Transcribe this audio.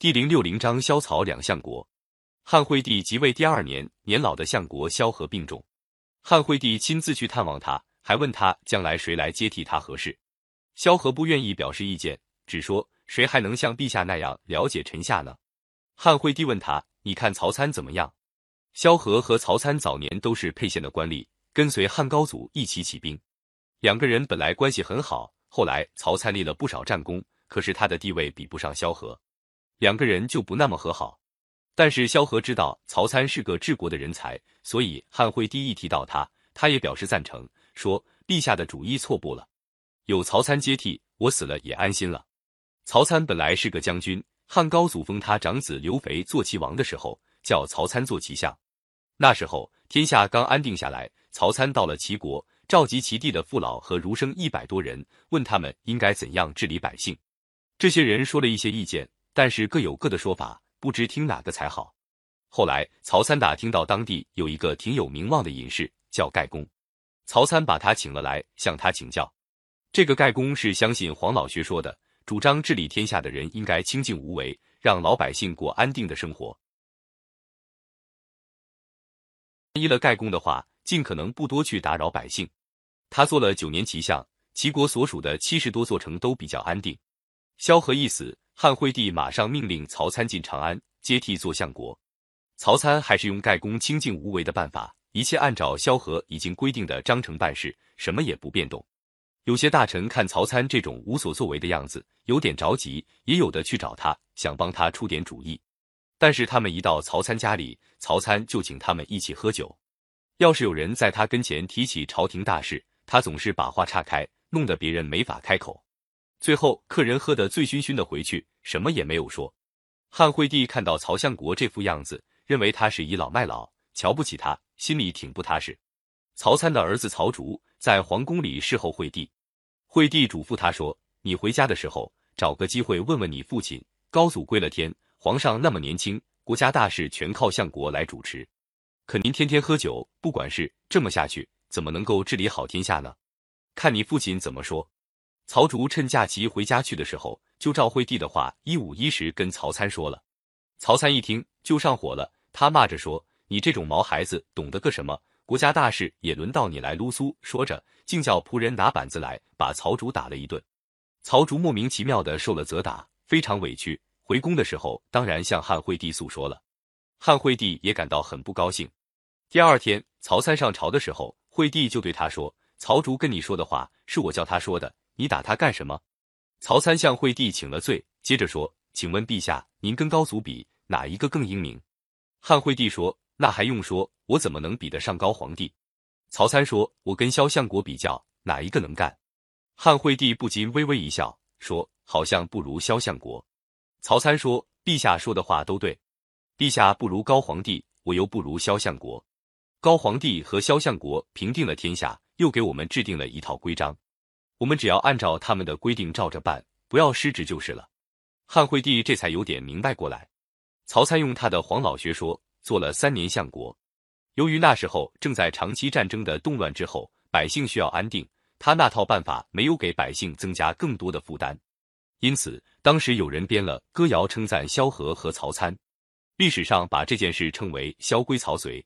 第零六零章萧曹两相国。汉惠帝即位第二年，年老的相国萧何病重，汉惠帝亲自去探望他，还问他将来谁来接替他合适。萧何不愿意表示意见，只说谁还能像陛下那样了解臣下呢？汉惠帝问他：“你看曹参怎么样？”萧何和曹参早年都是沛县的官吏，跟随汉高祖一起起兵，两个人本来关系很好。后来曹参立了不少战功，可是他的地位比不上萧何，两个人就不那么和好。但是萧何知道曹参是个治国的人才，所以汉惠帝一提到他，他也表示赞成，说：“陛下的主意错不了，有曹参接替，我死了也安心了。”曹参本来是个将军，汉高祖封他长子刘肥做齐王的时候，叫曹参做齐相。那时候天下刚安定下来，曹参到了齐国。召集齐地的父老和儒生一百多人，问他们应该怎样治理百姓。这些人说了一些意见，但是各有各的说法，不知听哪个才好。后来曹参打听到当地有一个挺有名望的隐士，叫盖公。曹参把他请了来，向他请教。这个盖公是相信黄老学说的，主张治理天下的人应该清静无为，让老百姓过安定的生活。依了盖公的话，尽可能不多去打扰百姓。他做了九年齐相，齐国所属的七十多座城都比较安定。萧何一死，汉惠帝马上命令曹参进长安接替做相国。曹参还是用盖公清静无为的办法，一切按照萧何已经规定的章程办事，什么也不变动。有些大臣看曹参这种无所作为的样子，有点着急，也有的去找他，想帮他出点主意。但是他们一到曹参家里，曹参就请他们一起喝酒。要是有人在他跟前提起朝廷大事，他总是把话岔开，弄得别人没法开口。最后客人喝得醉醺醺的回去，什么也没有说。汉惠帝看到曹相国这副样子，认为他是倚老卖老，瞧不起他，心里挺不踏实。曹参的儿子曹竹在皇宫里侍候惠帝，惠帝嘱咐他说：“你回家的时候，找个机会问问你父亲，高祖归了天，皇上那么年轻，国家大事全靠相国来主持，可您天天喝酒，不管事，这么下去。”怎么能够治理好天下呢？看你父亲怎么说。曹竹趁假期回家去的时候，就照惠帝的话一五一十跟曹参说了。曹参一听就上火了，他骂着说：“你这种毛孩子懂得个什么？国家大事也轮到你来撸苏。”说着，竟叫仆人拿板子来把曹竹打了一顿。曹竹莫名其妙的受了责打，非常委屈。回宫的时候，当然向汉惠帝诉说了。汉惠帝也感到很不高兴。第二天，曹参上朝的时候。惠帝就对他说：“曹竹跟你说的话是我叫他说的，你打他干什么？”曹参向惠帝请了罪，接着说：“请问陛下，您跟高祖比，哪一个更英明？”汉惠帝说：“那还用说，我怎么能比得上高皇帝？”曹参说：“我跟萧相国比较，哪一个能干？”汉惠帝不禁微微一笑，说：“好像不如萧相国。”曹参说：“陛下说的话都对，陛下不如高皇帝，我又不如萧相国。”高皇帝和萧相国平定了天下，又给我们制定了一套规章，我们只要按照他们的规定照着办，不要失职就是了。汉惠帝这才有点明白过来。曹参用他的黄老学说，做了三年相国。由于那时候正在长期战争的动乱之后，百姓需要安定，他那套办法没有给百姓增加更多的负担，因此当时有人编了歌谣称赞萧何和曹参，历史上把这件事称为“萧规曹随”。